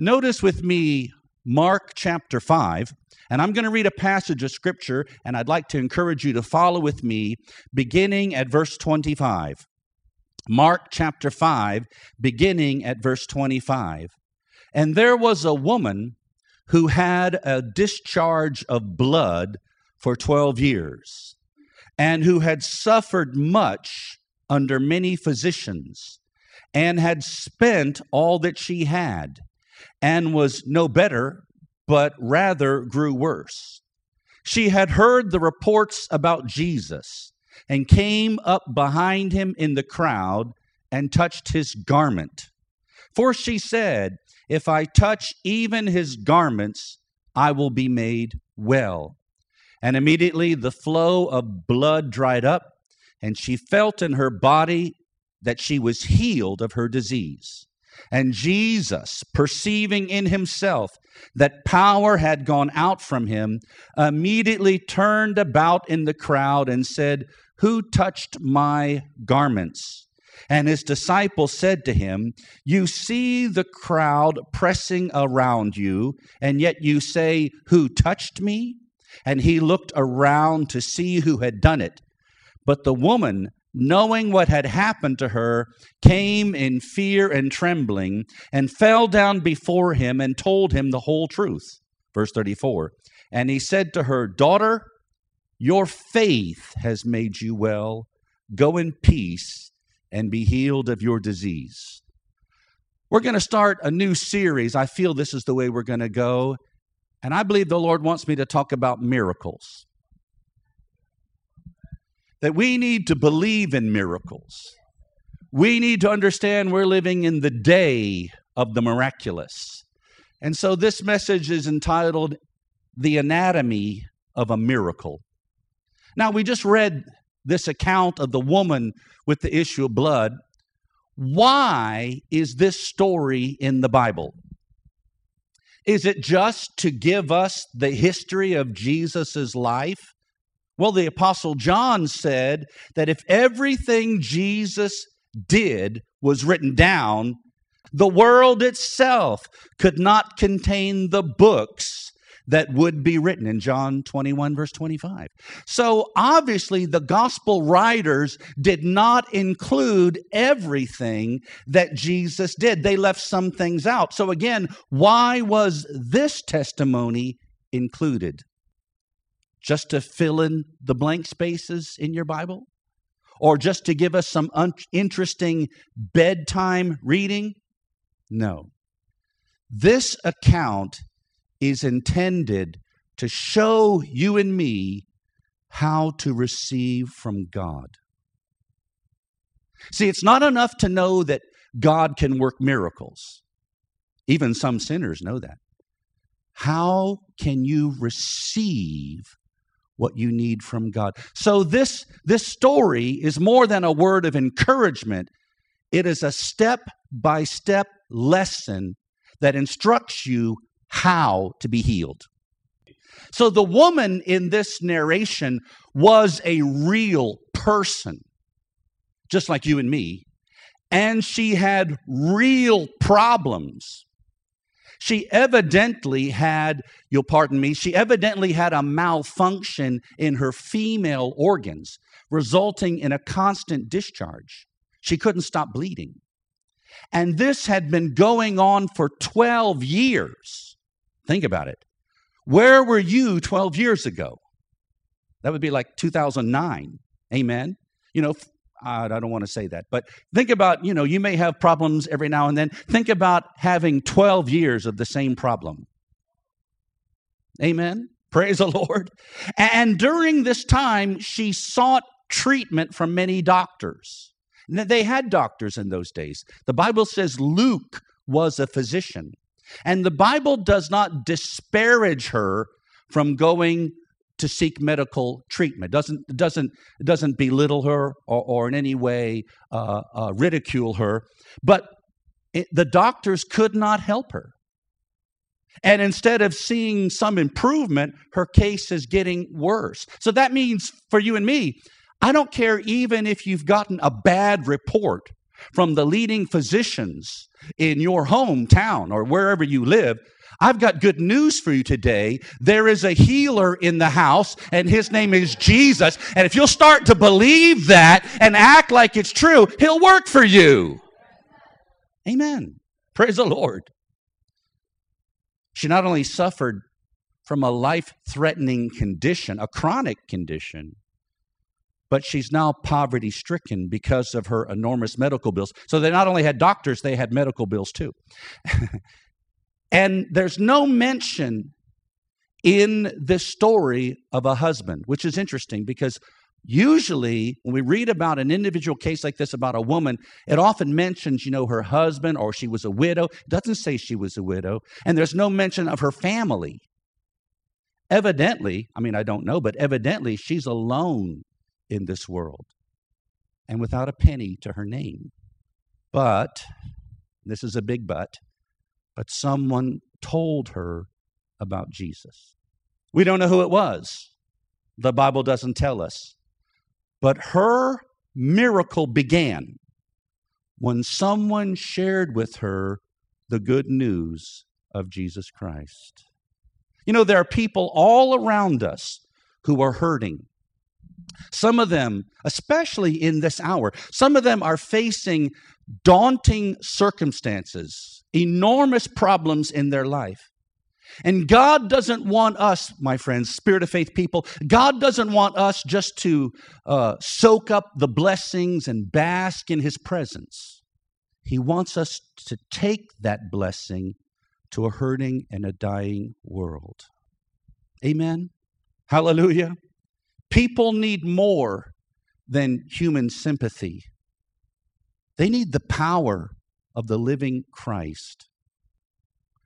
Notice with me Mark chapter 5, and I'm going to read a passage of scripture, and I'd like to encourage you to follow with me, beginning at verse 25. Mark chapter 5, beginning at verse 25. And there was a woman who had a discharge of blood for 12 years, and who had suffered much under many physicians, and had spent all that she had and was no better, but rather grew worse. She had heard the reports about Jesus and came up behind him in the crowd and touched his garment. For she said, If I touch even his garments, I will be made well. And immediately the flow of blood dried up, and she felt in her body that she was healed of her disease. And Jesus, perceiving in himself that power had gone out from him, immediately turned about in the crowd and said, Who touched my garments? And his disciples said to him, You see the crowd pressing around you, and yet you say, Who touched me? And he looked around to see who had done it. But the woman, knowing what had happened to her, came in fear and trembling, and fell down before him and told him the whole truth. Verse 34 And he said to her, Daughter, your faith has made you well. Go in peace and be healed of your disease. We're going to start a new series. I feel this is the way we're going to go. And I believe the Lord wants me to talk about miracles that we need to believe in miracles. We need to understand we're living in the day of the miraculous. And so this message is entitled The Anatomy of a Miracle. Now, we just read this account of the woman with the issue of blood. Why is this story in the Bible? Is it just to give us the history of Jesus' life? Well, the Apostle John said that if everything Jesus did was written down, the world itself could not contain the books that would be written in John 21, verse 25. So obviously, the gospel writers did not include everything that Jesus did, they left some things out. So, again, why was this testimony included? Just to fill in the blank spaces in your Bible? Or just to give us some un- interesting bedtime reading? No. This account is intended to show you and me how to receive from God. See, it's not enough to know that God can work miracles. Even some sinners know that. How can you receive what you need from God. So this this story is more than a word of encouragement. It is a step by step lesson that instructs you how to be healed. So the woman in this narration was a real person, just like you and me, and she had real problems. She evidently had, you'll pardon me, she evidently had a malfunction in her female organs, resulting in a constant discharge. She couldn't stop bleeding. And this had been going on for 12 years. Think about it. Where were you 12 years ago? That would be like 2009. Amen. You know, I don't want to say that, but think about, you know, you may have problems every now and then. Think about having 12 years of the same problem. Amen. Praise the Lord. And during this time, she sought treatment from many doctors. They had doctors in those days. The Bible says Luke was a physician. And the Bible does not disparage her from going to seek medical treatment. Doesn't doesn't doesn't belittle her or, or in any way uh, uh, ridicule her, but it, the doctors could not help her. And instead of seeing some improvement, her case is getting worse. So that means for you and me, I don't care even if you've gotten a bad report from the leading physicians in your hometown or wherever you live, I've got good news for you today. There is a healer in the house, and his name is Jesus. And if you'll start to believe that and act like it's true, he'll work for you. Amen. Praise the Lord. She not only suffered from a life threatening condition, a chronic condition, but she's now poverty stricken because of her enormous medical bills. So they not only had doctors, they had medical bills too. and there's no mention in this story of a husband, which is interesting because usually when we read about an individual case like this about a woman, it often mentions, you know, her husband or she was a widow. It doesn't say she was a widow. And there's no mention of her family. Evidently, I mean, I don't know, but evidently she's alone in this world and without a penny to her name. But, this is a big but, but someone told her about Jesus. We don't know who it was. The Bible doesn't tell us. But her miracle began when someone shared with her the good news of Jesus Christ. You know, there are people all around us who are hurting, some of them, especially in this hour, some of them are facing daunting circumstances, enormous problems in their life. And God doesn't want us, my friends, Spirit of Faith people, God doesn't want us just to uh, soak up the blessings and bask in His presence. He wants us to take that blessing to a hurting and a dying world. Amen. Hallelujah. People need more than human sympathy, they need the power of the living Christ.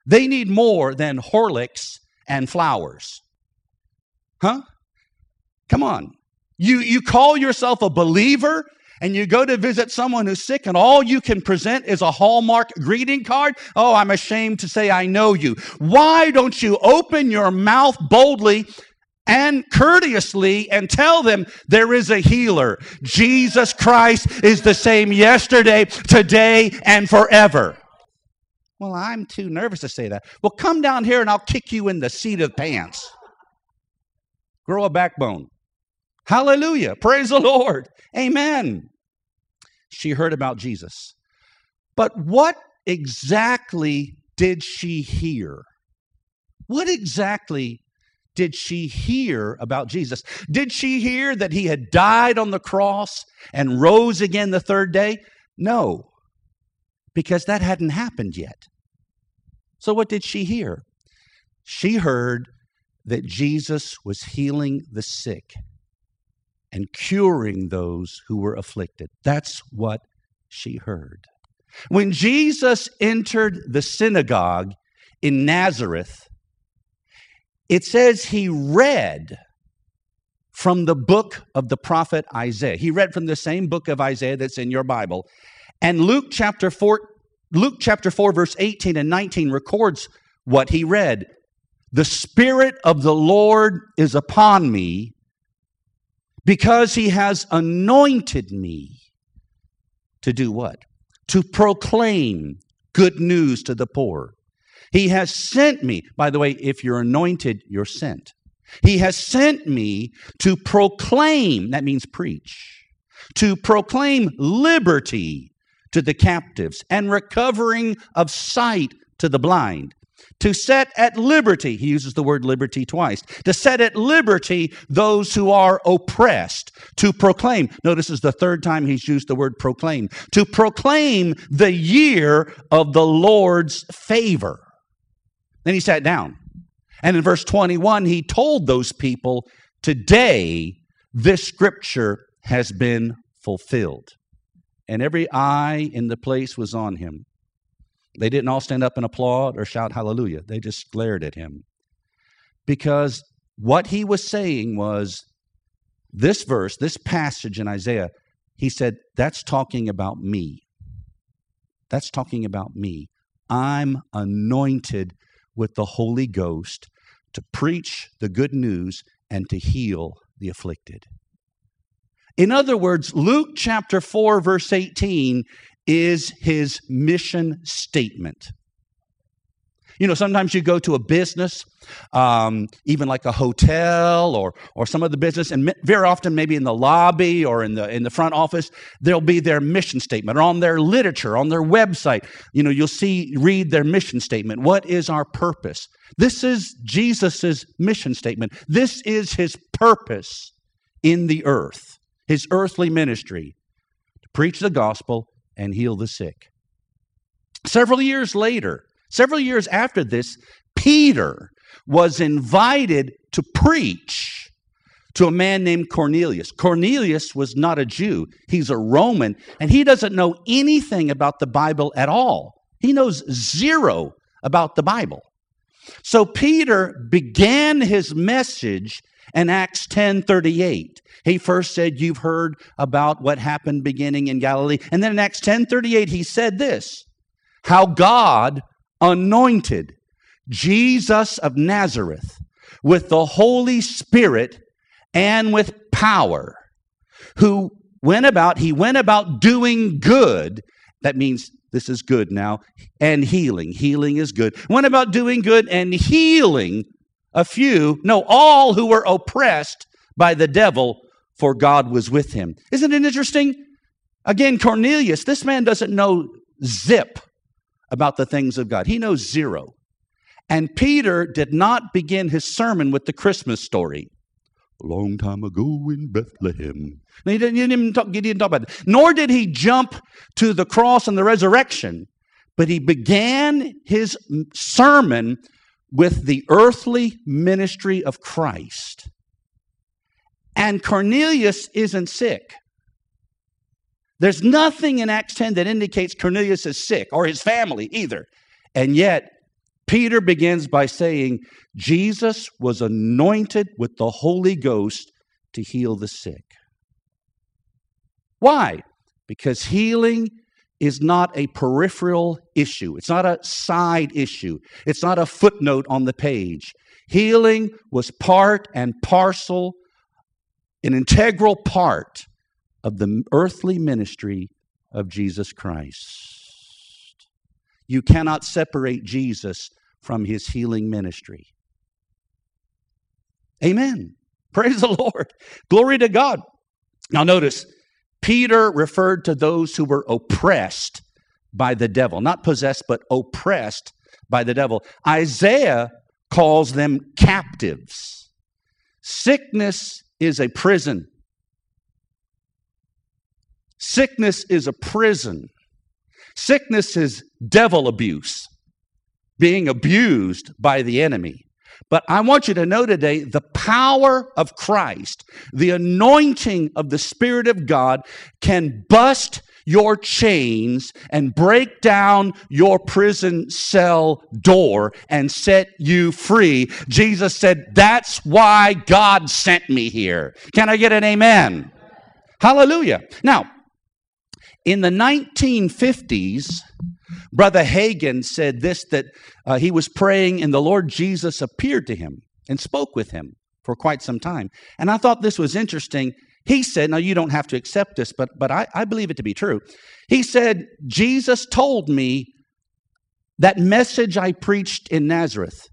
They need more than Horlicks and flowers. Huh? Come on. You, you call yourself a believer and you go to visit someone who's sick and all you can present is a Hallmark greeting card, oh, I'm ashamed to say I know you. Why don't you open your mouth boldly and courteously and tell them there is a healer. Jesus Christ is the same yesterday, today, and forever. Well, I'm too nervous to say that. Well, come down here and I'll kick you in the seat of pants. Grow a backbone. Hallelujah. Praise the Lord. Amen. She heard about Jesus. But what exactly did she hear? What exactly did she hear about Jesus? Did she hear that he had died on the cross and rose again the third day? No, because that hadn't happened yet. So, what did she hear? She heard that Jesus was healing the sick and curing those who were afflicted. That's what she heard. When Jesus entered the synagogue in Nazareth, it says he read from the book of the prophet Isaiah. He read from the same book of Isaiah that's in your Bible. And Luke chapter 4 Luke chapter 4 verse 18 and 19 records what he read. The spirit of the Lord is upon me because he has anointed me to do what? To proclaim good news to the poor. He has sent me. By the way, if you're anointed, you're sent. He has sent me to proclaim, that means preach, to proclaim liberty to the captives and recovering of sight to the blind, to set at liberty, he uses the word liberty twice, to set at liberty those who are oppressed, to proclaim. Notice this is the third time he's used the word proclaim, to proclaim the year of the Lord's favor. Then he sat down. And in verse 21, he told those people, Today this scripture has been fulfilled. And every eye in the place was on him. They didn't all stand up and applaud or shout hallelujah. They just glared at him. Because what he was saying was this verse, this passage in Isaiah, he said, That's talking about me. That's talking about me. I'm anointed with the Holy Ghost to preach the good news and to heal the afflicted. In other words, Luke chapter 4, verse 18 is his mission statement. You know, sometimes you go to a business, um, even like a hotel or or some of the business, and very often maybe in the lobby or in the in the front office, there'll be their mission statement or on their literature, on their website. You know, you'll see read their mission statement. What is our purpose? This is Jesus's mission statement. This is his purpose in the earth, his earthly ministry, to preach the gospel and heal the sick. Several years later, Several years after this, Peter was invited to preach to a man named Cornelius. Cornelius was not a Jew, he's a Roman, and he doesn't know anything about the Bible at all. He knows zero about the Bible. So Peter began his message in Acts 10:38. He first said, "You've heard about what happened beginning in Galilee." And then in Acts 10:38 he said this, how God anointed Jesus of Nazareth with the Holy Spirit and with power, who went about, he went about doing good. That means this is good now, and healing. Healing is good. Went about doing good and healing a few, no, all who were oppressed by the devil, for God was with him. Isn't it interesting? Again, Cornelius, this man doesn't know zip about the things of God. He knows zero. And Peter did not begin his sermon with the Christmas story. A long time ago in Bethlehem. He didn't, he didn't, talk, he didn't talk about that. Nor did he jump to the cross and the resurrection, but he began his sermon with the earthly ministry of Christ. And Cornelius isn't sick. There's nothing in Acts 10 that indicates Cornelius is sick or his family either. And yet, Peter begins by saying, Jesus was anointed with the Holy Ghost to heal the sick. Why? Because healing is not a peripheral issue, it's not a side issue, it's not a footnote on the page. Healing was part and parcel, an integral part of the earthly ministry of Jesus Christ. You cannot separate Jesus from his healing ministry. Amen. Praise the Lord. Glory to God. Now, notice, Peter referred to those who were oppressed by the devil, not possessed, but oppressed by the devil. Isaiah calls them captives. Sickness is a prison. Sickness is a prison. Sickness is devil abuse, being abused by the enemy. But I want you to know today the power of Christ, the anointing of the Spirit of God can bust your chains and break down your prison cell door and set you free. Jesus said, That's why God sent me here. Can I get an amen? Hallelujah. Now, in the 1950s, Brother Hagin said this that uh, he was praying and the Lord Jesus appeared to him and spoke with him for quite some time. And I thought this was interesting. He said, now you don't have to accept this, but, but I, I believe it to be true. He said, Jesus told me that message I preached in Nazareth.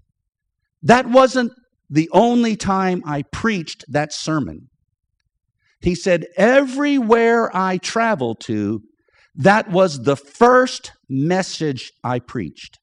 That wasn't the only time I preached that sermon. He said, Everywhere I traveled to, that was the first message I preached.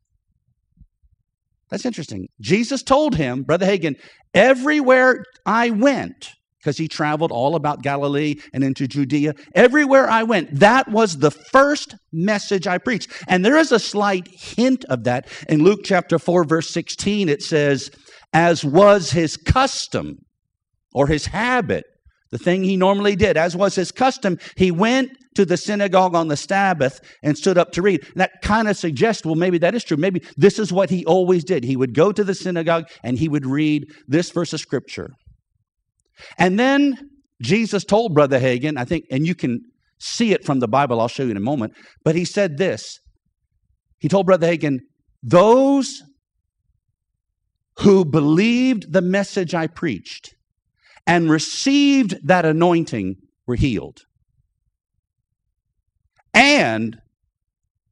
That's interesting. Jesus told him, Brother Hagin, everywhere I went, because he traveled all about Galilee and into Judea, everywhere I went, that was the first message I preached. And there is a slight hint of that in Luke chapter 4, verse 16. It says, As was his custom or his habit, the thing he normally did. As was his custom, he went to the synagogue on the Sabbath and stood up to read. And that kind of suggests, well, maybe that is true. Maybe this is what he always did. He would go to the synagogue and he would read this verse of scripture. And then Jesus told Brother Hagin, I think, and you can see it from the Bible, I'll show you in a moment, but he said this. He told Brother Hagin, those who believed the message I preached and received that anointing were healed. And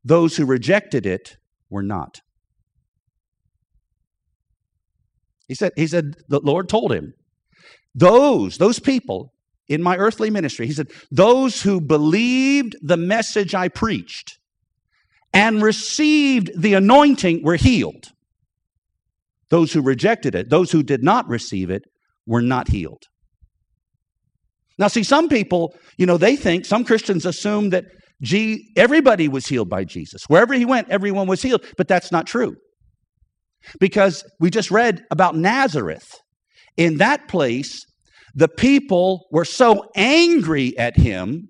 Those who rejected it were not. He said, he said, the Lord told him, those, those people in my earthly ministry, he said, those who believed the message I preached and received the anointing were healed. Those who rejected it, those who did not receive it, were not healed. Now, see, some people, you know, they think, some Christians assume that G, everybody was healed by Jesus. Wherever he went, everyone was healed. But that's not true. Because we just read about Nazareth. In that place, the people were so angry at him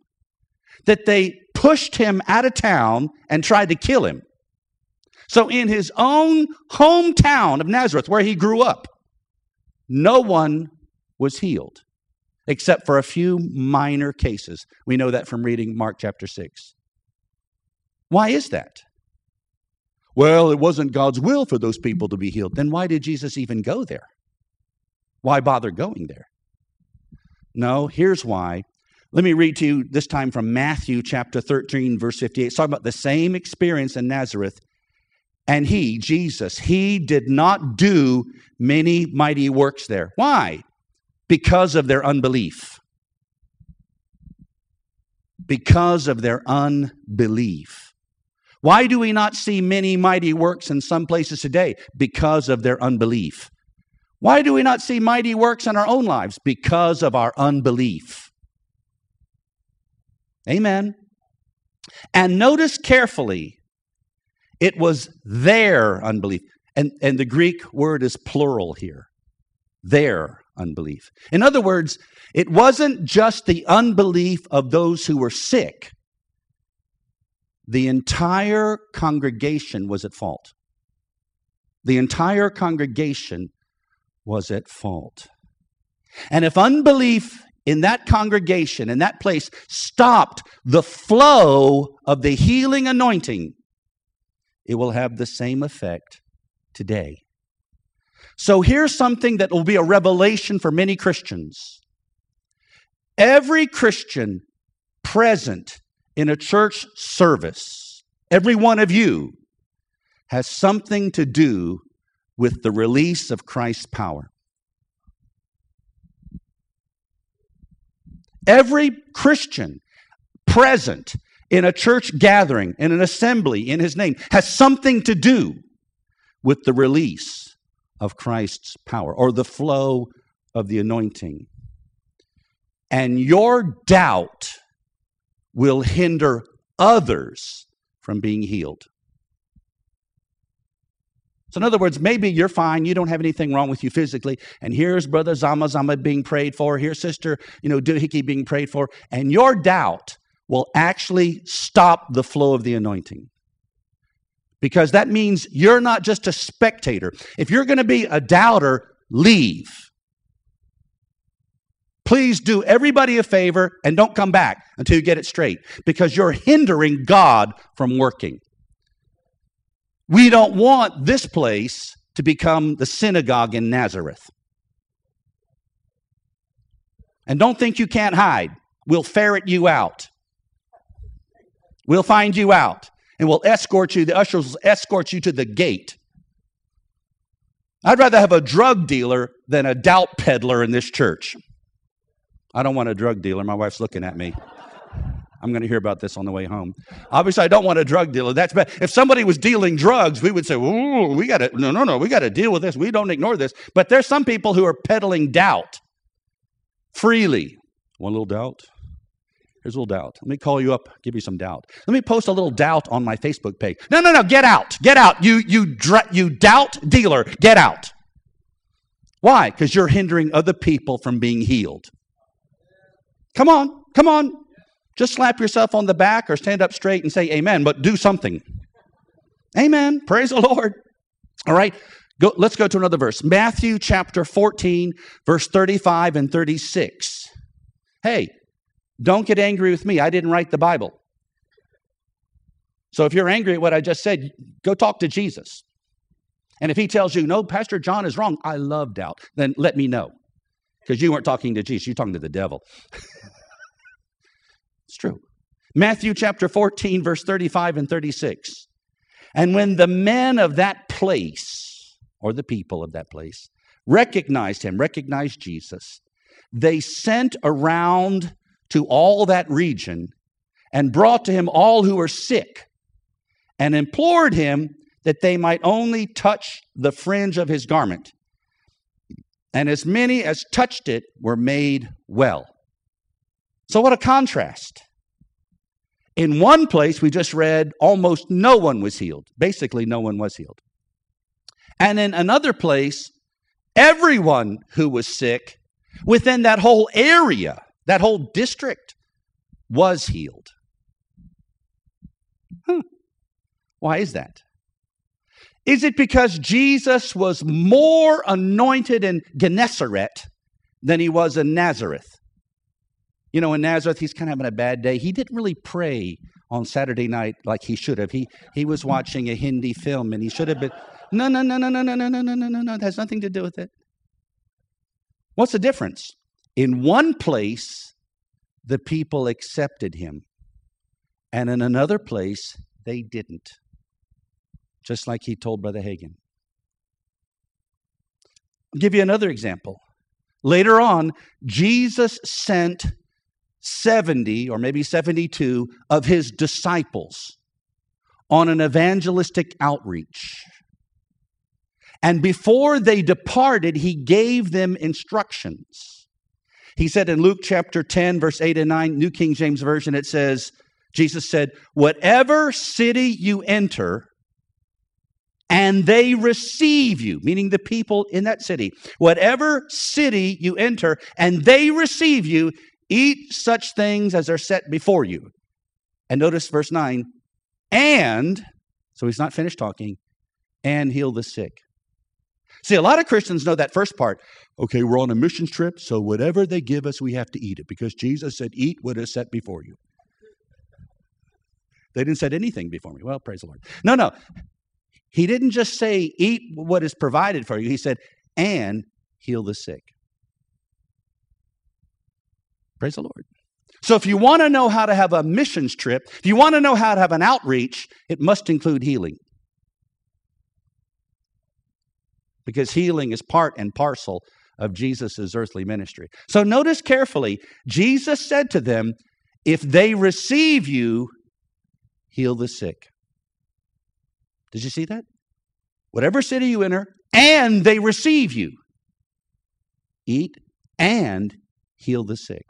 that they pushed him out of town and tried to kill him. So, in his own hometown of Nazareth, where he grew up, no one was healed except for a few minor cases. We know that from reading Mark chapter 6. Why is that? Well, it wasn't God's will for those people to be healed. Then why did Jesus even go there? Why bother going there? No, here's why. Let me read to you this time from Matthew chapter 13, verse 58. It's talking about the same experience in Nazareth. And he, Jesus, he did not do many mighty works there. Why? because of their unbelief. Because of their unbelief. Why do we not see many mighty works in some places today? Because of their unbelief. Why do we not see mighty works in our own lives? Because of our unbelief. Amen. And notice carefully, it was their unbelief. And, and the Greek word is plural here. Their unbelief. In other words, it wasn't just the unbelief of those who were sick, the entire congregation was at fault. The entire congregation was at fault. And if unbelief in that congregation, in that place, stopped the flow of the healing anointing, it will have the same effect today. So here's something that will be a revelation for many Christians. Every Christian present in a church service, every one of you, has something to do with the release of Christ's power. Every Christian present in a church gathering, in an assembly in his name, has something to do with the release of Christ's power or the flow of the anointing. And your doubt will hinder others from being healed. So, in other words, maybe you're fine, you don't have anything wrong with you physically, and here's Brother Zama Zama being prayed for, here's Sister, you know, Doohickey being prayed for, and your doubt will actually stop the flow of the anointing because that means you're not just a spectator. If you're going to be a doubter, leave. Please do everybody a favor and don't come back until you get it straight because you're hindering God from working. We don't want this place to become the synagogue in Nazareth. And don't think you can't hide. We'll ferret you out. We'll find you out and we'll escort you, the ushers will escort you to the gate. I'd rather have a drug dealer than a doubt peddler in this church. I don't want a drug dealer. My wife's looking at me. I'm going to hear about this on the way home. Obviously, I don't want a drug dealer. That's bad. If somebody was dealing drugs, we would say, "Ooh, we got to no, no, no, we got to deal with this. We don't ignore this." But there's some people who are peddling doubt freely. One little doubt, Here's a little doubt. Let me call you up, give you some doubt. Let me post a little doubt on my Facebook page. No, no, no, get out. Get out. You you dr- you doubt dealer, get out. Why? Cuz you're hindering other people from being healed. Come on. Come on. Just slap yourself on the back or stand up straight and say amen, but do something. Amen. Praise the Lord. All right. Go, let's go to another verse. Matthew chapter 14, verse 35 and 36. Hey, don't get angry with me. I didn't write the Bible. So if you're angry at what I just said, go talk to Jesus. And if he tells you, no, Pastor John is wrong, I love doubt, then let me know. Because you weren't talking to Jesus, you're talking to the devil. it's true. Matthew chapter 14, verse 35 and 36. And when the men of that place, or the people of that place, recognized him, recognized Jesus, they sent around to all that region and brought to him all who were sick and implored him that they might only touch the fringe of his garment. And as many as touched it were made well. So, what a contrast. In one place, we just read almost no one was healed. Basically, no one was healed. And in another place, everyone who was sick within that whole area, that whole district, was healed. Huh. Why is that? Is it because Jesus was more anointed in Gennesaret than he was in Nazareth? You know, in Nazareth, he's kind of having a bad day. He didn't really pray on Saturday night like he should have. He, he was watching a Hindi film and he should have been. No, no, no, no, no, no, no, no, no, no, no, no. That has nothing to do with it. What's the difference? In one place, the people accepted him, and in another place, they didn't just like he told Brother Hagin. I'll give you another example. Later on, Jesus sent 70 or maybe 72 of his disciples on an evangelistic outreach. And before they departed, he gave them instructions. He said in Luke chapter 10, verse 8 and 9, New King James Version, it says, Jesus said, Whatever city you enter, and they receive you, meaning the people in that city. Whatever city you enter, and they receive you, eat such things as are set before you. And notice verse 9, and, so he's not finished talking, and heal the sick. See, a lot of Christians know that first part. Okay, we're on a missions trip, so whatever they give us, we have to eat it because Jesus said, Eat what is set before you. They didn't set anything before me. Well, praise the Lord. No, no. He didn't just say, eat what is provided for you. He said, and heal the sick. Praise the Lord. So, if you want to know how to have a missions trip, if you want to know how to have an outreach, it must include healing. Because healing is part and parcel of Jesus' earthly ministry. So, notice carefully Jesus said to them, If they receive you, heal the sick. Did you see that? Whatever city you enter, and they receive you, eat and heal the sick.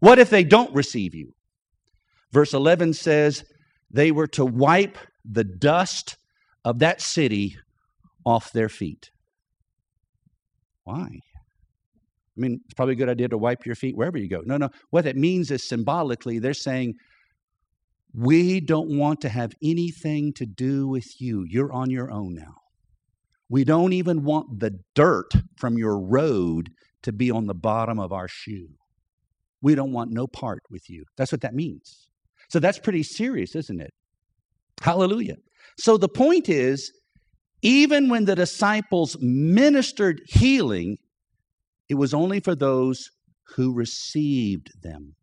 What if they don't receive you? Verse 11 says they were to wipe the dust of that city off their feet. Why? I mean, it's probably a good idea to wipe your feet wherever you go. No, no. What that means is symbolically, they're saying, we don't want to have anything to do with you. You're on your own now. We don't even want the dirt from your road to be on the bottom of our shoe. We don't want no part with you. That's what that means. So that's pretty serious, isn't it? Hallelujah. So the point is, even when the disciples ministered healing, it was only for those who received them.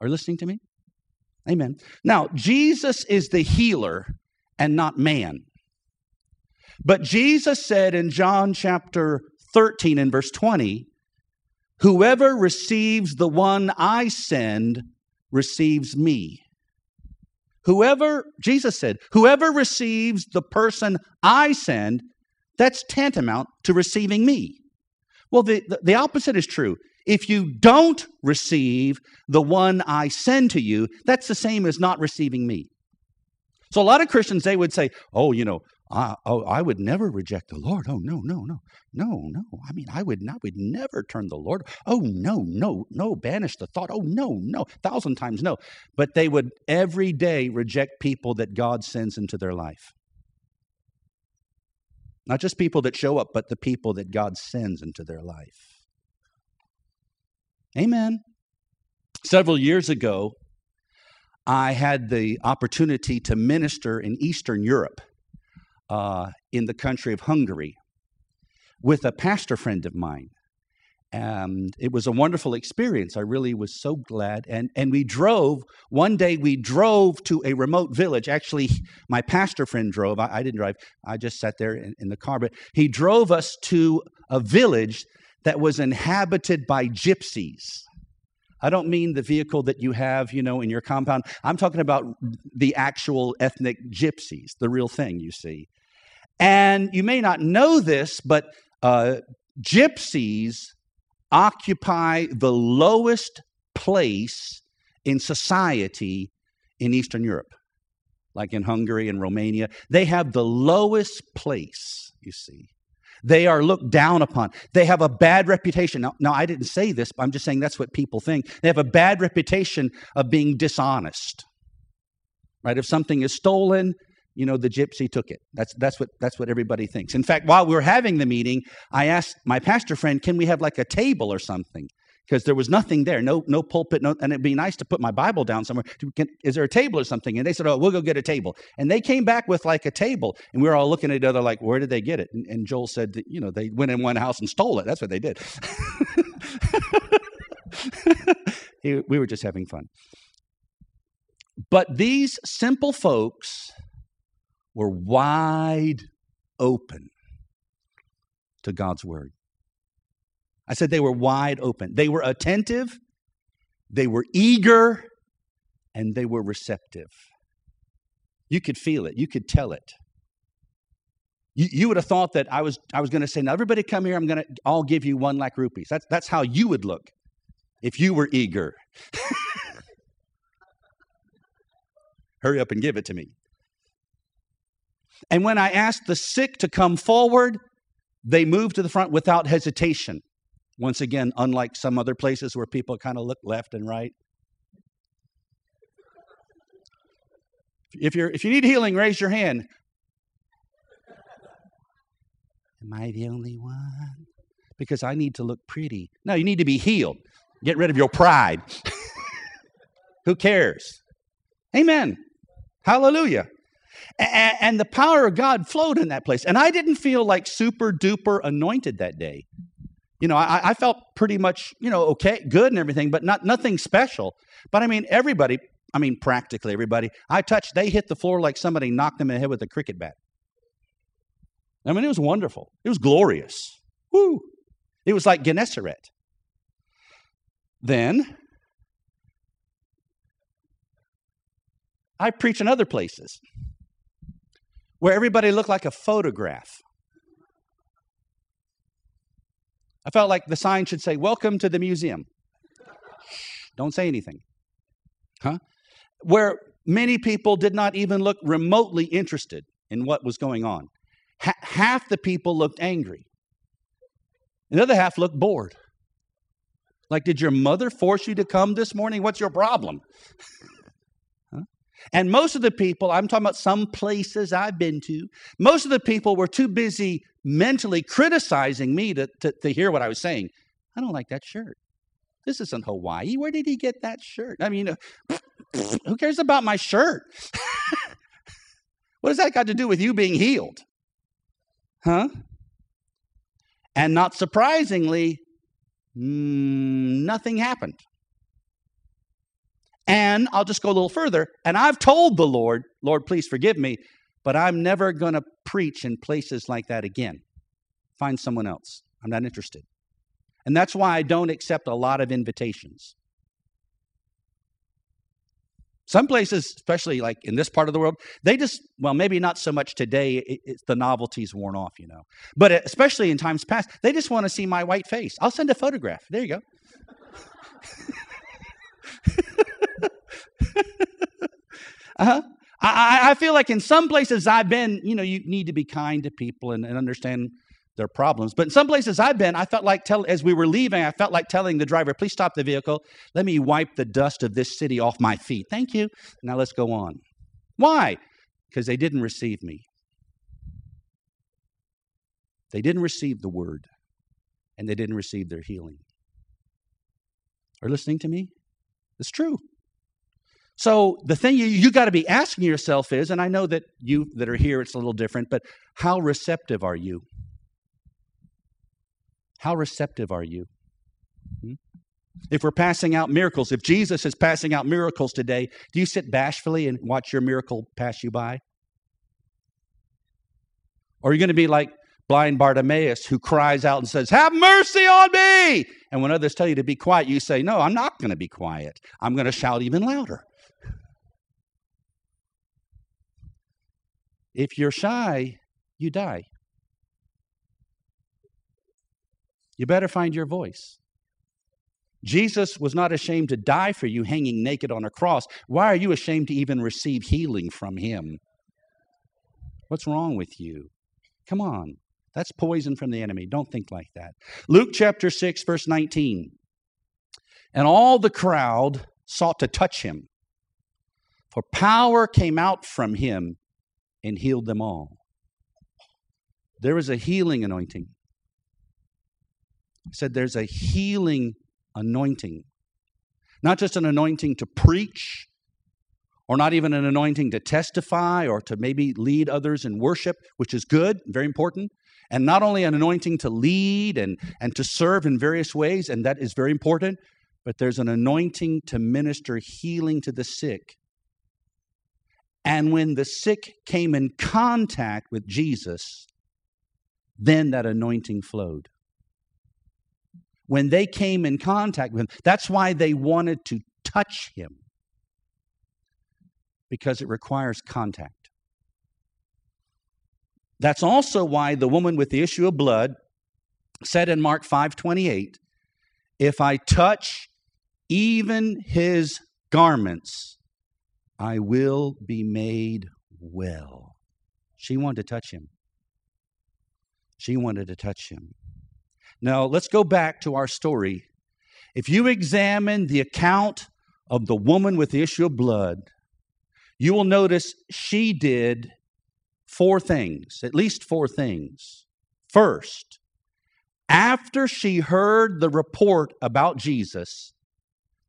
Are you listening to me? Amen. Now, Jesus is the healer and not man. But Jesus said in John chapter 13 and verse 20, Whoever receives the one I send receives me. Whoever, Jesus said, whoever receives the person I send, that's tantamount to receiving me. Well, the, the, the opposite is true. If you don't receive the one I send to you, that's the same as not receiving me. So a lot of Christians, they would say, oh, you know, I, oh, I would never reject the Lord. Oh, no, no, no, no, no. I mean, I would not, would never turn the Lord. Oh, no, no, no, banish the thought. Oh, no, no, thousand times no. But they would every day reject people that God sends into their life. Not just people that show up, but the people that God sends into their life. Amen. Several years ago, I had the opportunity to minister in Eastern Europe, uh, in the country of Hungary, with a pastor friend of mine. and it was a wonderful experience. I really was so glad. And and we drove one day. We drove to a remote village. Actually, my pastor friend drove. I, I didn't drive. I just sat there in, in the car. But he drove us to a village that was inhabited by gypsies. I don't mean the vehicle that you have, you know, in your compound. I'm talking about the actual ethnic gypsies, the real thing, you see. And you may not know this, but uh, gypsies occupy the lowest place in society in Eastern Europe, like in Hungary and Romania. They have the lowest place, you see. They are looked down upon. They have a bad reputation. Now, now, I didn't say this, but I'm just saying that's what people think. They have a bad reputation of being dishonest. Right? If something is stolen, you know, the gypsy took it. That's, that's, what, that's what everybody thinks. In fact, while we were having the meeting, I asked my pastor friend, can we have like a table or something? Because there was nothing there, no, no pulpit, no, and it'd be nice to put my Bible down somewhere. Can, is there a table or something? And they said, oh, we'll go get a table. And they came back with like a table, and we were all looking at each other like, where did they get it? And, and Joel said, that, you know, they went in one house and stole it. That's what they did. we were just having fun. But these simple folks were wide open to God's word. I said they were wide open. They were attentive, they were eager, and they were receptive. You could feel it, you could tell it. You, you would have thought that I was, I was going to say, now everybody come here, I'm going to, I'll give you one lakh rupees. That's, that's how you would look if you were eager. Hurry up and give it to me. And when I asked the sick to come forward, they moved to the front without hesitation. Once again, unlike some other places where people kind of look left and right. If, you're, if you need healing, raise your hand. Am I the only one? Because I need to look pretty. No, you need to be healed. Get rid of your pride. Who cares? Amen. Hallelujah. And, and the power of God flowed in that place. And I didn't feel like super duper anointed that day. You know, I, I, felt pretty much, you know, okay, good and everything, but not nothing special. But I mean, everybody, I mean, practically everybody I touched, they hit the floor like somebody knocked them in the head with a cricket bat. I mean, it was wonderful. It was glorious. Woo! It was like Gennesaret. Then I preach in other places where everybody looked like a photograph. I felt like the sign should say, Welcome to the museum. Don't say anything. Huh? Where many people did not even look remotely interested in what was going on. H- half the people looked angry, the other half looked bored. Like, did your mother force you to come this morning? What's your problem? And most of the people, I'm talking about some places I've been to, most of the people were too busy mentally criticizing me to, to, to hear what I was saying. I don't like that shirt. This isn't Hawaii. Where did he get that shirt? I mean, who cares about my shirt? what has that got to do with you being healed? Huh? And not surprisingly, mm, nothing happened. And I'll just go a little further. And I've told the Lord, Lord, please forgive me, but I'm never going to preach in places like that again. Find someone else. I'm not interested. And that's why I don't accept a lot of invitations. Some places, especially like in this part of the world, they just, well, maybe not so much today, it, it, the novelty's worn off, you know. But uh, especially in times past, they just want to see my white face. I'll send a photograph. There you go. uh-huh. I, I feel like in some places I've been, you know, you need to be kind to people and, and understand their problems. But in some places I've been, I felt like tell as we were leaving, I felt like telling the driver, please stop the vehicle. Let me wipe the dust of this city off my feet. Thank you. Now let's go on. Why? Because they didn't receive me. They didn't receive the word, and they didn't receive their healing. Are you listening to me? It's true. So the thing you, you got to be asking yourself is, and I know that you that are here, it's a little different, but how receptive are you? How receptive are you? Hmm? If we're passing out miracles, if Jesus is passing out miracles today, do you sit bashfully and watch your miracle pass you by? Or are you going to be like blind Bartimaeus who cries out and says, Have mercy on me? And when others tell you to be quiet, you say, No, I'm not going to be quiet. I'm going to shout even louder. If you're shy, you die. You better find your voice. Jesus was not ashamed to die for you hanging naked on a cross. Why are you ashamed to even receive healing from him? What's wrong with you? Come on. That's poison from the enemy. Don't think like that. Luke chapter 6, verse 19. And all the crowd sought to touch him, for power came out from him and healed them all. There is a healing anointing. Said there's a healing anointing. Not just an anointing to preach, or not even an anointing to testify or to maybe lead others in worship, which is good, very important. And not only an anointing to lead and, and to serve in various ways, and that is very important, but there's an anointing to minister healing to the sick. And when the sick came in contact with Jesus, then that anointing flowed when they came in contact with him. That's why they wanted to touch him, because it requires contact. That's also why the woman with the issue of blood said in Mark 5:28, "If I touch even his garments, I will be made well." She wanted to touch him. She wanted to touch him. Now, let's go back to our story. If you examine the account of the woman with the issue of blood, you will notice she did four things, at least four things. First, after she heard the report about Jesus,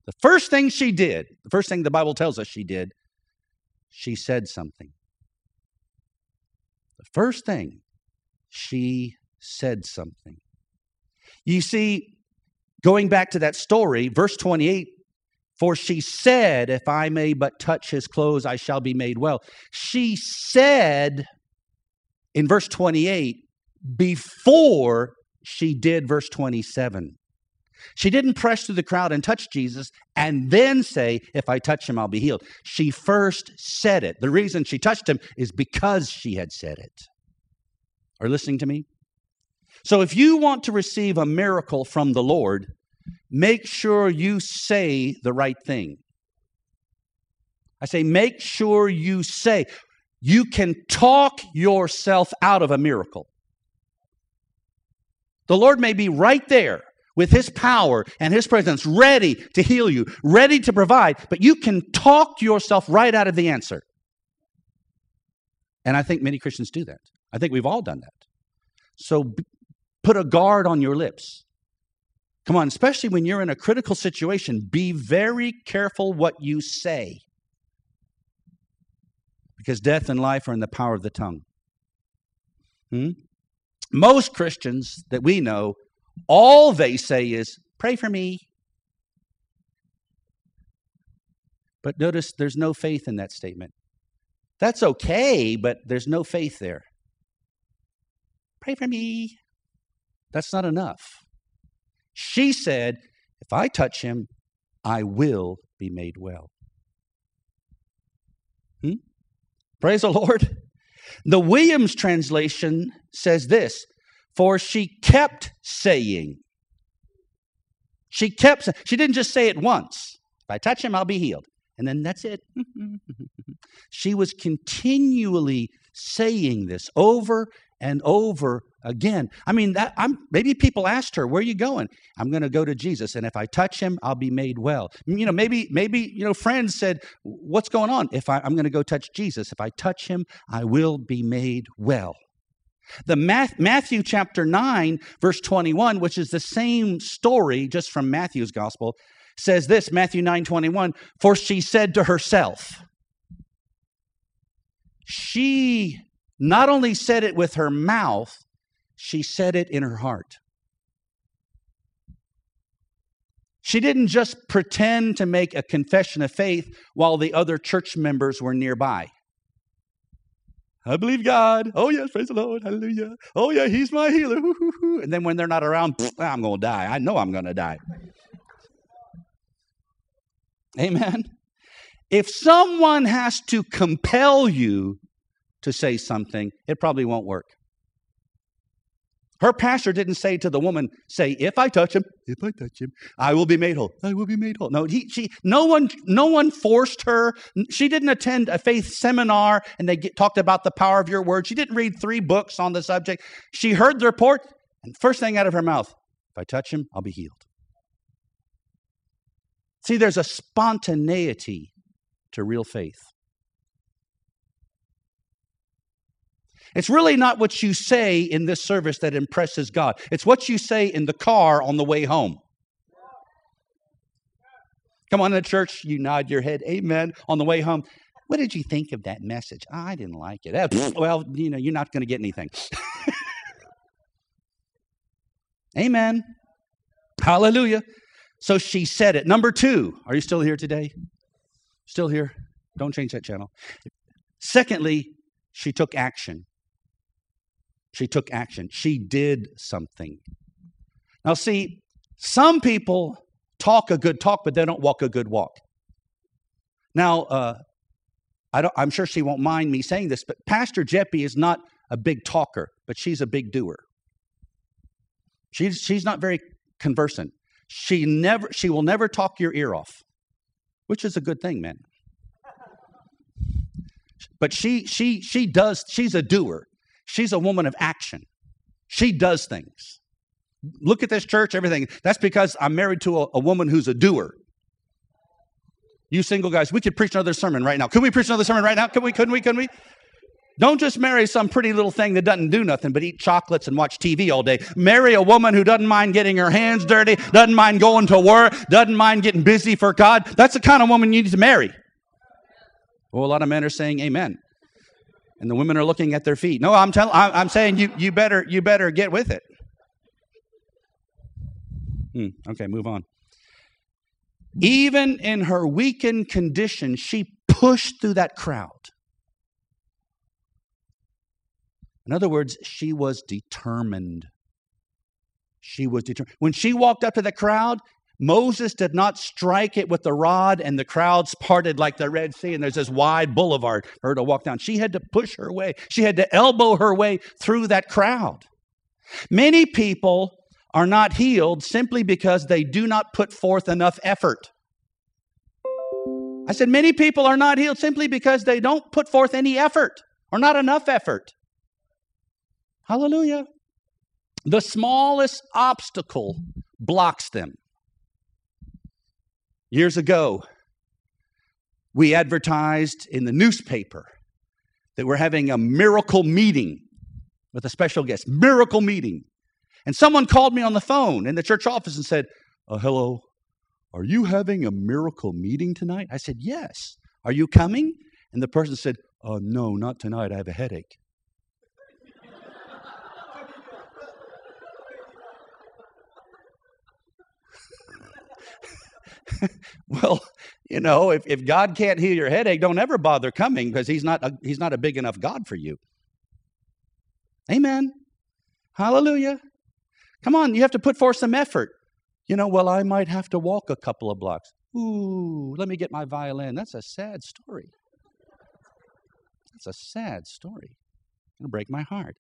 the first thing she did, the first thing the Bible tells us she did, she said something. The first thing, she said something. You see, going back to that story, verse 28 For she said, If I may but touch his clothes, I shall be made well. She said in verse 28 before she did verse 27. She didn't press through the crowd and touch Jesus and then say, If I touch him, I'll be healed. She first said it. The reason she touched him is because she had said it. Are you listening to me? So if you want to receive a miracle from the Lord, make sure you say the right thing. I say, make sure you say. You can talk yourself out of a miracle. The Lord may be right there with His power and His presence, ready to heal you, ready to provide, but you can talk yourself right out of the answer. And I think many Christians do that. I think we've all done that. So Put a guard on your lips. Come on, especially when you're in a critical situation, be very careful what you say. Because death and life are in the power of the tongue. Hmm? Most Christians that we know, all they say is, pray for me. But notice there's no faith in that statement. That's okay, but there's no faith there. Pray for me. That's not enough. She said, If I touch him, I will be made well. Hmm? Praise the Lord. The Williams translation says this For she kept saying, she kept, she didn't just say it once. If I touch him, I'll be healed. And then that's it. she was continually saying this over and over again. I mean, that I'm maybe people asked her, "Where are you going?" I'm going to go to Jesus, and if I touch him, I'll be made well. You know, maybe maybe you know, friends said, "What's going on?" If I, I'm going to go touch Jesus, if I touch him, I will be made well. The Matthew chapter 9, verse 21, which is the same story just from Matthew's gospel, says this Matthew 9 21, for she said to herself, she not only said it with her mouth, she said it in her heart. She didn't just pretend to make a confession of faith while the other church members were nearby. I believe God. Oh, yes, praise the Lord. Hallelujah. Oh, yeah, He's my healer. And then when they're not around, I'm going to die. I know I'm going to die. Amen. If someone has to compel you to say something, it probably won't work. Her pastor didn't say to the woman, "Say, if I touch him, if I touch him, I will be made whole. I will be made whole." No, he, she, no one, no one forced her. She didn't attend a faith seminar and they get, talked about the power of your word. She didn't read three books on the subject. She heard the report, and first thing out of her mouth, "If I touch him, I'll be healed." See, there's a spontaneity to real faith. It's really not what you say in this service that impresses God. It's what you say in the car on the way home. Come on to church, you nod your head, amen, on the way home. What did you think of that message? Oh, I didn't like it. Ah, well, you know, you're not going to get anything. amen. Hallelujah. So she said it. Number two, are you still here today? Still here? Don't change that channel. Secondly, she took action. She took action. She did something. Now, see, some people talk a good talk, but they don't walk a good walk. Now, uh, I am sure she won't mind me saying this, but Pastor Jeppy is not a big talker, but she's a big doer. She's, she's not very conversant. She never she will never talk your ear off, which is a good thing, man. But she she she does she's a doer. She's a woman of action. She does things. Look at this church, everything. That's because I'm married to a, a woman who's a doer. You single guys, we could preach another sermon right now. Could we preach another sermon right now? Could we? Couldn't we? Couldn't we? Don't just marry some pretty little thing that doesn't do nothing but eat chocolates and watch TV all day. Marry a woman who doesn't mind getting her hands dirty, doesn't mind going to work, doesn't mind getting busy for God. That's the kind of woman you need to marry. Well, a lot of men are saying amen and the women are looking at their feet. No, I'm telling. I'm saying you you better you better get with it. Hmm, okay, move on. Even in her weakened condition, she pushed through that crowd. In other words, she was determined. She was determined. When she walked up to the crowd, Moses did not strike it with the rod and the crowds parted like the Red Sea and there's this wide boulevard for her to walk down. She had to push her way, she had to elbow her way through that crowd. Many people are not healed simply because they do not put forth enough effort. I said, many people are not healed simply because they don't put forth any effort or not enough effort. Hallelujah. The smallest obstacle blocks them. Years ago, we advertised in the newspaper that we're having a miracle meeting with a special guest, miracle meeting. And someone called me on the phone in the church office and said, uh, Hello, are you having a miracle meeting tonight? I said, Yes. Are you coming? And the person said, Oh, no, not tonight. I have a headache. well, you know, if, if God can't heal your headache, don't ever bother coming because he's not a, he's not a big enough God for you. Amen. Hallelujah. Come on, you have to put forth some effort. You know, well, I might have to walk a couple of blocks. Ooh, let me get my violin. That's a sad story. That's a sad story. To break my heart.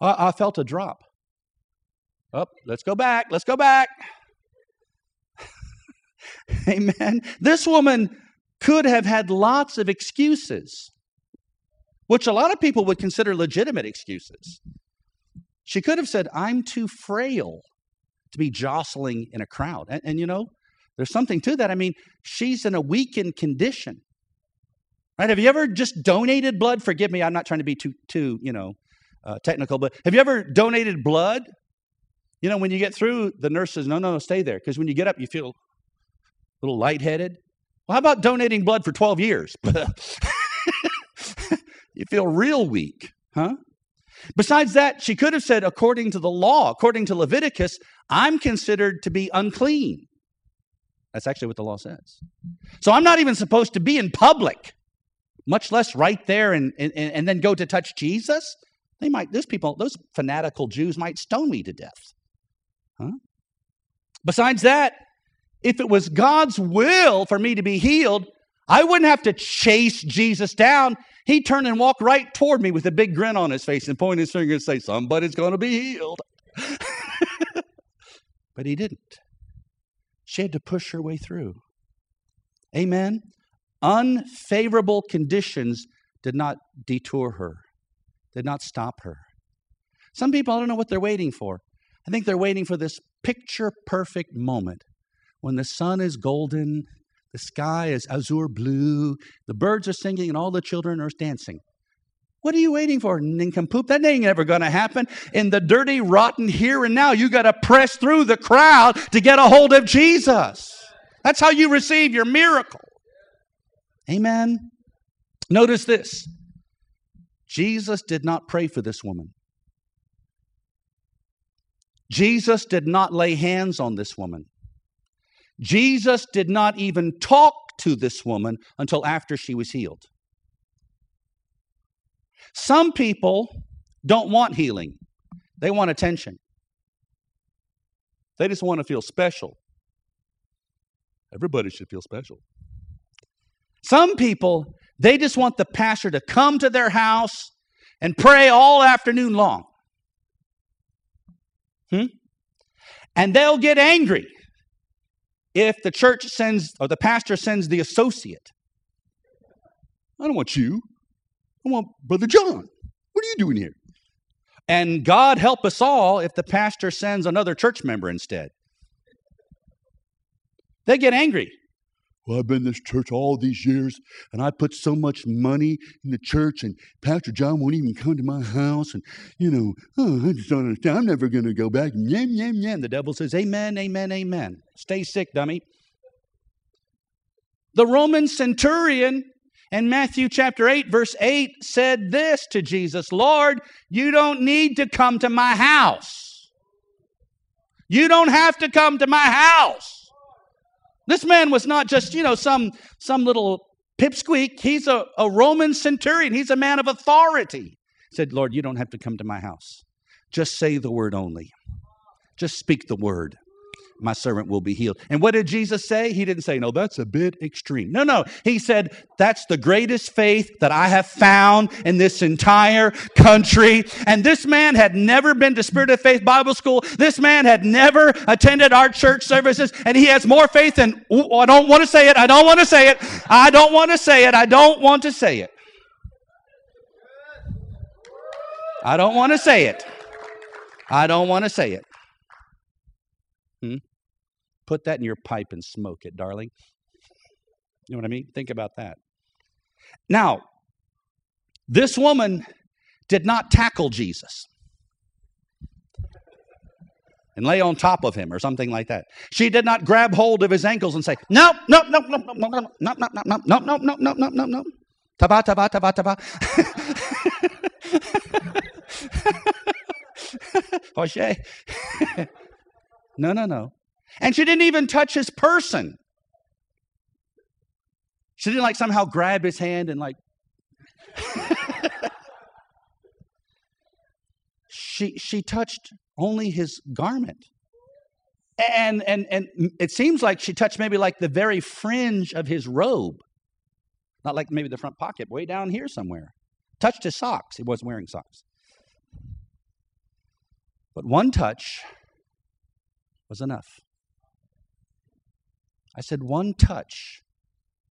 I, I felt a drop. Up, oh, let's go back. Let's go back. Amen. This woman could have had lots of excuses, which a lot of people would consider legitimate excuses. She could have said, I'm too frail to be jostling in a crowd. And, and, you know, there's something to that. I mean, she's in a weakened condition. Right? Have you ever just donated blood? Forgive me, I'm not trying to be too, too you know, uh, technical, but have you ever donated blood? You know, when you get through, the nurse says, no, no, no, stay there. Because when you get up, you feel little lightheaded. Well, how about donating blood for 12 years? Uh, you feel real weak, huh? Besides that, she could have said, according to the law, according to Leviticus, I'm considered to be unclean. That's actually what the law says. So I'm not even supposed to be in public, much less right there and, and, and then go to touch Jesus. They might, those people, those fanatical Jews might stone me to death. Huh? Besides that, if it was God's will for me to be healed, I wouldn't have to chase Jesus down. He'd turn and walk right toward me with a big grin on his face and point his finger and say, Somebody's going to be healed. but he didn't. She had to push her way through. Amen. Unfavorable conditions did not detour her, did not stop her. Some people, I don't know what they're waiting for. I think they're waiting for this picture perfect moment when the sun is golden, the sky is azure blue, the birds are singing, and all the children are dancing. What are you waiting for, nincompoop? That ain't ever going to happen. In the dirty, rotten here and now, you got to press through the crowd to get a hold of Jesus. That's how you receive your miracle. Amen. Notice this Jesus did not pray for this woman. Jesus did not lay hands on this woman. Jesus did not even talk to this woman until after she was healed. Some people don't want healing, they want attention. They just want to feel special. Everybody should feel special. Some people, they just want the pastor to come to their house and pray all afternoon long. Hmm? And they'll get angry if the church sends or the pastor sends the associate. I don't want you. I want Brother John. What are you doing here? And God help us all if the pastor sends another church member instead. They get angry. Well, I've been in this church all these years, and I put so much money in the church, and Pastor John won't even come to my house, and you know, oh, I just don't understand. I'm never going to go back. Yam, yam, yam. The devil says, Amen, amen, amen. Stay sick, dummy. The Roman centurion in Matthew chapter 8, verse 8 said this to Jesus Lord, you don't need to come to my house. You don't have to come to my house. This man was not just, you know, some, some little pipsqueak. He's a, a Roman centurion. He's a man of authority. He said, Lord, you don't have to come to my house. Just say the word only. Just speak the word my servant will be healed. And what did Jesus say? He didn't say, no, that's a bit extreme. No, no. He said, that's the greatest faith that I have found in this entire country. And this man had never been to Spirit of Faith Bible School. This man had never attended our church services. And he has more faith than, I don't want to say it. I don't want to say it. I don't want to say it. I don't want to say it. I don't want to say it. I don't want to say it. Hmm? Put that in your pipe and smoke it, darling. You know what I mean? Think about that. Now, this woman did not tackle Jesus and lay on top of him or something like that. She did not grab hold of his ankles and say, No, no, no, no, no, no, no, no, no, no, no, no, no, no, no, no, no. Taba, taba, taba, taba. Jose. No, no, no. And she didn't even touch his person. She didn't like somehow grab his hand and like. she she touched only his garment. And and and it seems like she touched maybe like the very fringe of his robe. Not like maybe the front pocket, way down here somewhere. Touched his socks. He wasn't wearing socks. But one touch was enough. I said one touch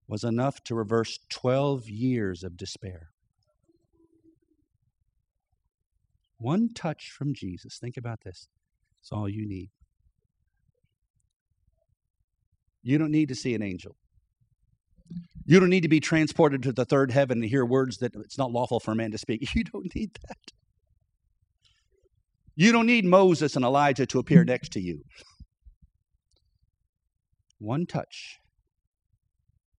was enough to reverse 12 years of despair. One touch from Jesus. Think about this. It's all you need. You don't need to see an angel. You don't need to be transported to the third heaven and hear words that it's not lawful for a man to speak. You don't need that. You don't need Moses and Elijah to appear hmm. next to you. One touch,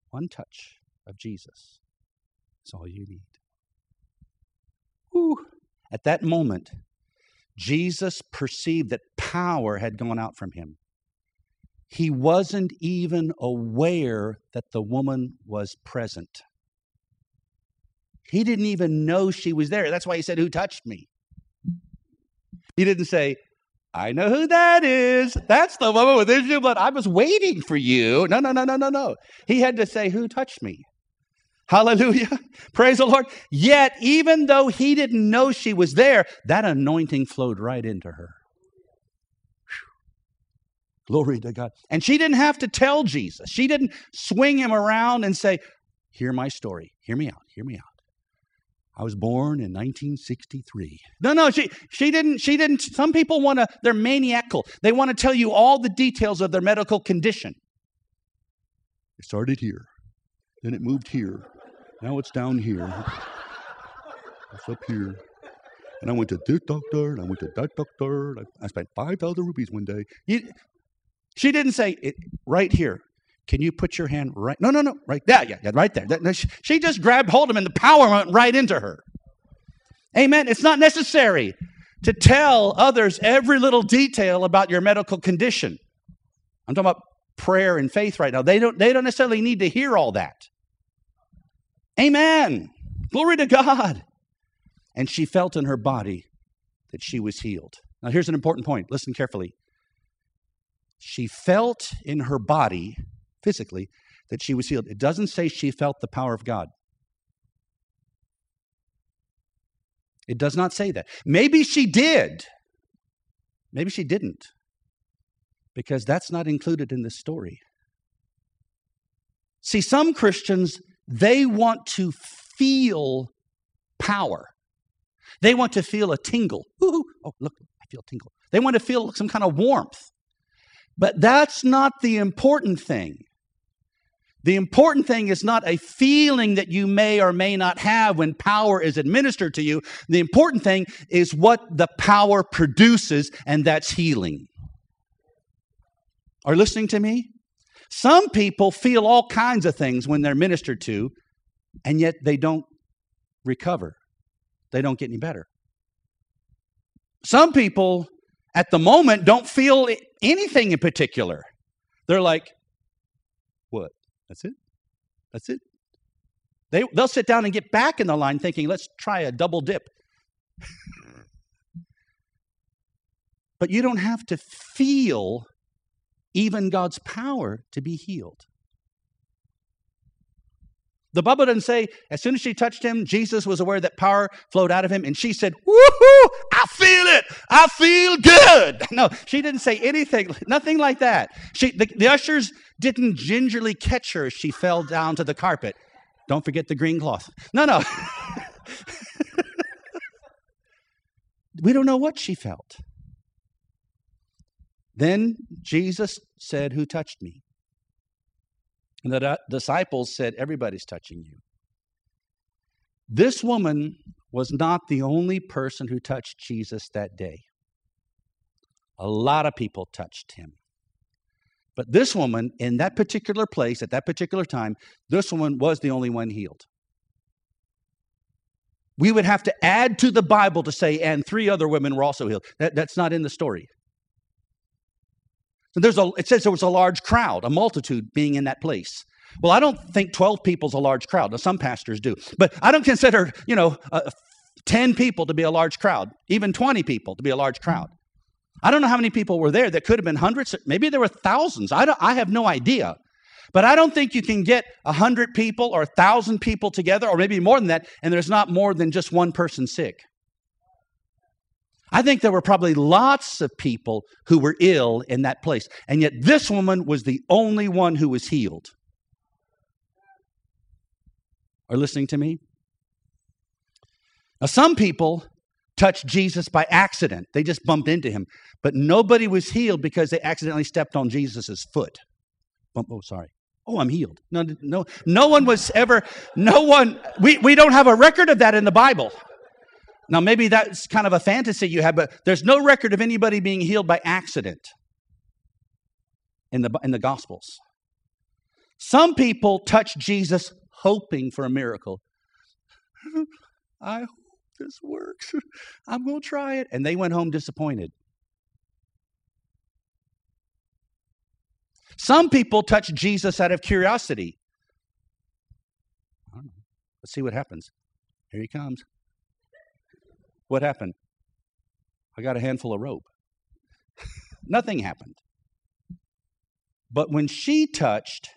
one touch of Jesus is all you need. Whew. At that moment, Jesus perceived that power had gone out from him. he wasn't even aware that the woman was present. He didn't even know she was there. That's why he said, Who touched me? He didn't say, I know who that is. That's the woman with issue of blood. I was waiting for you. No, no, no, no, no, no. He had to say, Who touched me? Hallelujah. Praise the Lord. Yet, even though he didn't know she was there, that anointing flowed right into her. Glory to God. And she didn't have to tell Jesus. She didn't swing him around and say, Hear my story. Hear me out. Hear me out. I was born in 1963. No, no, she she didn't she didn't some people want to they're maniacal. They want to tell you all the details of their medical condition. It started here. Then it moved here. Now it's down here. It's up here. And I went to this doctor, and I went to that doctor. I spent 5,000 rupees one day. You, she didn't say, it, right here. Can you put your hand right? No, no, no, right there. Yeah, yeah, right there. She just grabbed hold of him, and the power went right into her. Amen. It's not necessary to tell others every little detail about your medical condition. I'm talking about prayer and faith right now. They don't, they don't necessarily need to hear all that. Amen. Glory to God. And she felt in her body that she was healed. Now, here's an important point. Listen carefully. She felt in her body, physically, that she was healed. It doesn't say she felt the power of God. It does not say that. Maybe she did. Maybe she didn't. Because that's not included in this story. See, some Christians they want to feel power. They want to feel a tingle. Ooh, oh, look, I feel tingle. They want to feel some kind of warmth. But that's not the important thing. The important thing is not a feeling that you may or may not have when power is administered to you. The important thing is what the power produces, and that's healing. Are listening to me? Some people feel all kinds of things when they're ministered to, and yet they don't recover. They don't get any better. Some people at the moment don't feel anything in particular. They're like, what? That's it? That's it? They, they'll sit down and get back in the line thinking, let's try a double dip. but you don't have to feel even God's power to be healed. The Bible doesn't say, as soon as she touched him, Jesus was aware that power flowed out of him, and she said, Woohoo, I feel it. I feel good. No, she didn't say anything, nothing like that. She, the, the ushers didn't gingerly catch her as she fell down to the carpet. Don't forget the green cloth. No, no. we don't know what she felt. Then Jesus said, Who touched me? And the disciples said, Everybody's touching you. This woman was not the only person who touched Jesus that day. A lot of people touched him. But this woman, in that particular place, at that particular time, this woman was the only one healed. We would have to add to the Bible to say, and three other women were also healed. That, that's not in the story. There's a, it says there was a large crowd, a multitude being in that place. Well, I don't think 12 people is a large crowd. Now, some pastors do. But I don't consider, you know, uh, 10 people to be a large crowd, even 20 people to be a large crowd. I don't know how many people were there. That could have been hundreds. Maybe there were thousands. I, don't, I have no idea. But I don't think you can get a hundred people or a thousand people together, or maybe more than that, and there's not more than just one person sick. I think there were probably lots of people who were ill in that place. And yet this woman was the only one who was healed. Are listening to me? Now, some people touched Jesus by accident. They just bumped into him. But nobody was healed because they accidentally stepped on Jesus' foot. Oh, sorry. Oh, I'm healed. No, no, no one was ever, no one, we, we don't have a record of that in the Bible. Now, maybe that's kind of a fantasy you have, but there's no record of anybody being healed by accident in the, in the Gospels. Some people touch Jesus hoping for a miracle. I hope this works. I'm going to try it. And they went home disappointed. Some people touch Jesus out of curiosity. Let's see what happens. Here he comes. What happened? I got a handful of rope. Nothing happened. But when she touched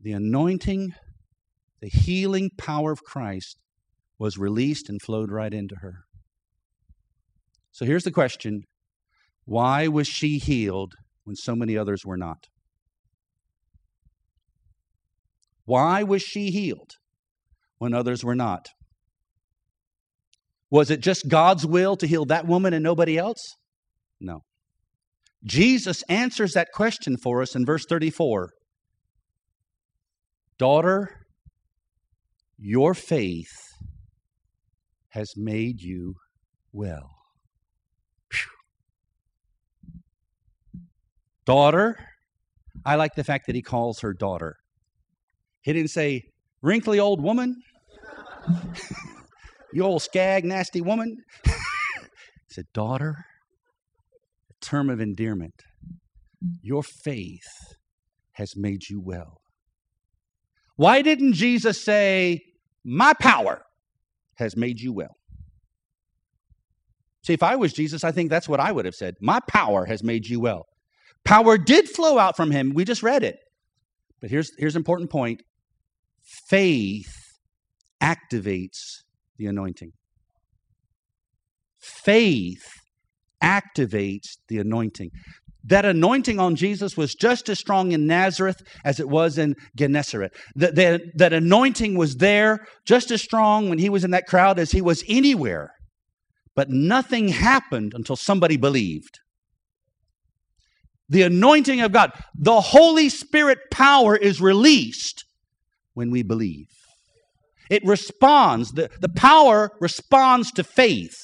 the anointing, the healing power of Christ was released and flowed right into her. So here's the question Why was she healed when so many others were not? Why was she healed when others were not? Was it just God's will to heal that woman and nobody else? No. Jesus answers that question for us in verse 34 Daughter, your faith has made you well. Daughter, I like the fact that he calls her daughter. He didn't say, wrinkly old woman, you old skag, nasty woman. he said, daughter, a term of endearment. Your faith has made you well. Why didn't Jesus say, My power has made you well? See, if I was Jesus, I think that's what I would have said. My power has made you well. Power did flow out from him. We just read it. But here's here's an important point. Faith activates the anointing. Faith activates the anointing. That anointing on Jesus was just as strong in Nazareth as it was in Gennesaret. That, that, that anointing was there just as strong when he was in that crowd as he was anywhere. But nothing happened until somebody believed. The anointing of God, the Holy Spirit power is released when we believe. It responds, the, the power responds to faith.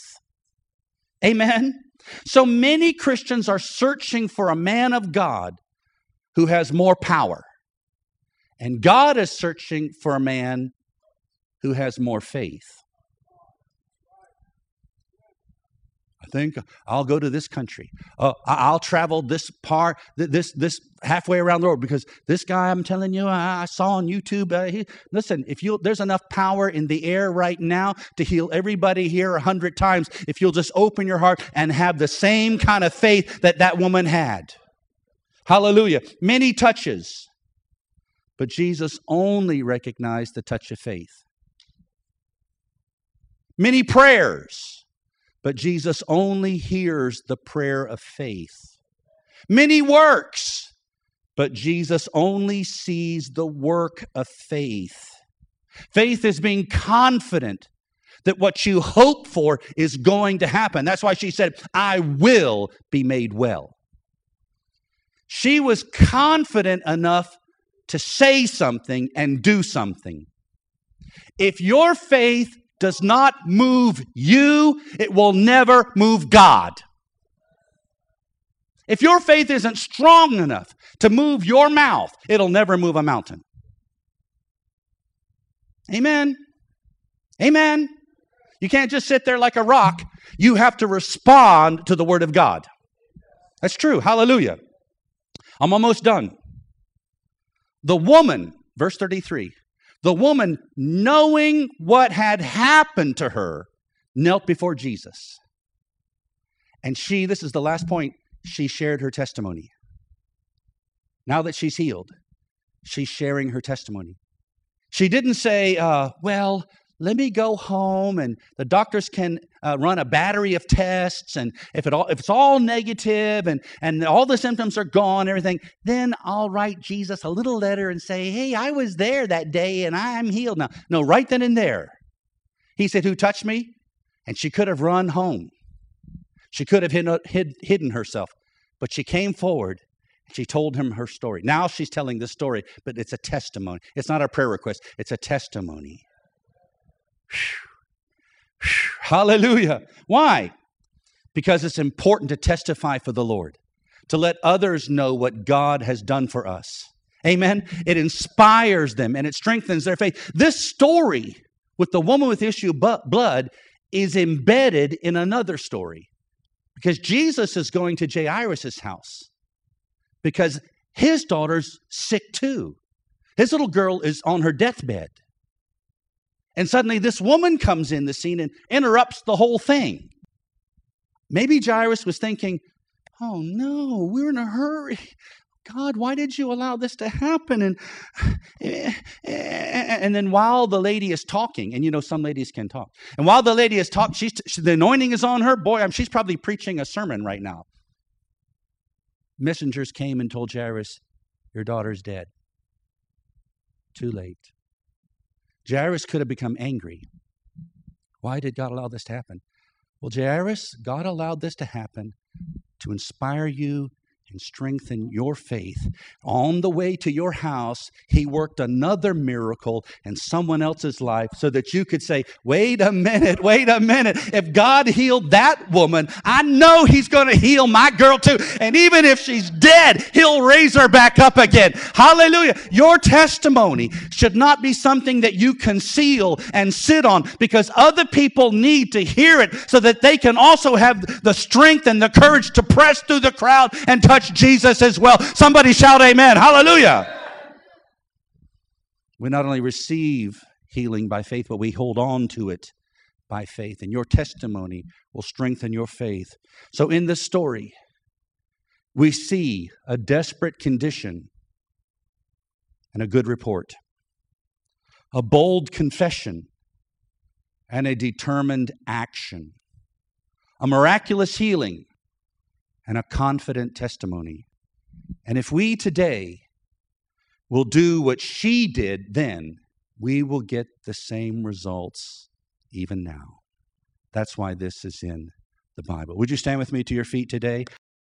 Amen. So many Christians are searching for a man of God who has more power. And God is searching for a man who has more faith. I think I'll go to this country. Uh, I'll travel this part, this this halfway around the world because this guy I'm telling you, I, saw on YouTube. Uh, he, listen, if you there's enough power in the air right now to heal everybody here a hundred times, if you'll just open your heart and have the same kind of faith that that woman had. Hallelujah. Many touches, but Jesus only recognized the touch of faith. Many prayers but Jesus only hears the prayer of faith. Many works, but Jesus only sees the work of faith. Faith is being confident that what you hope for is going to happen. That's why she said, I will be made well. She was confident enough to say something and do something. If your faith does not move you, it will never move God. If your faith isn't strong enough to move your mouth, it'll never move a mountain. Amen. Amen. You can't just sit there like a rock. You have to respond to the word of God. That's true. Hallelujah. I'm almost done. The woman, verse 33, the woman, knowing what had happened to her, knelt before Jesus. And she, this is the last point, she shared her testimony. Now that she's healed, she's sharing her testimony. She didn't say, uh, Well, let me go home and the doctors can uh, run a battery of tests and if it all if it's all negative and and all the symptoms are gone everything then i'll write jesus a little letter and say hey i was there that day and i'm healed now. No right then and there he said who touched me? And she could have run home. She could have hid, hid, hidden herself but she came forward she told him her story. Now she's telling this story but it's a testimony. It's not a prayer request. It's a testimony Hallelujah. Why? Because it's important to testify for the Lord, to let others know what God has done for us. Amen. It inspires them and it strengthens their faith. This story with the woman with issue of blood is embedded in another story because Jesus is going to Jairus' house because his daughter's sick too. His little girl is on her deathbed. And suddenly this woman comes in the scene and interrupts the whole thing. Maybe Jairus was thinking, oh no, we're in a hurry. God, why did you allow this to happen? And, eh, and then while the lady is talking, and you know some ladies can talk, and while the lady is talking, she's, the anointing is on her. Boy, she's probably preaching a sermon right now. Messengers came and told Jairus, Your daughter's dead. Too late. Jairus could have become angry. Why did God allow this to happen? Well, Jairus, God allowed this to happen to inspire you and strengthen your faith. On the way to your house, he worked another miracle in someone else's life so that you could say, wait a minute, wait a minute. If God healed that woman, I know he's going to heal my girl too. And even if she's dead, he'll raise her back up again. Hallelujah. Your testimony should not be something that you conceal and sit on because other people need to hear it so that they can also have the strength and the courage to press through the crowd and touch touch Jesus as well. Somebody shout amen. Hallelujah. We not only receive healing by faith, but we hold on to it by faith. And your testimony will strengthen your faith. So in this story, we see a desperate condition and a good report, a bold confession and a determined action, a miraculous healing and a confident testimony. And if we today will do what she did then, we will get the same results even now. That's why this is in the Bible. Would you stand with me to your feet today?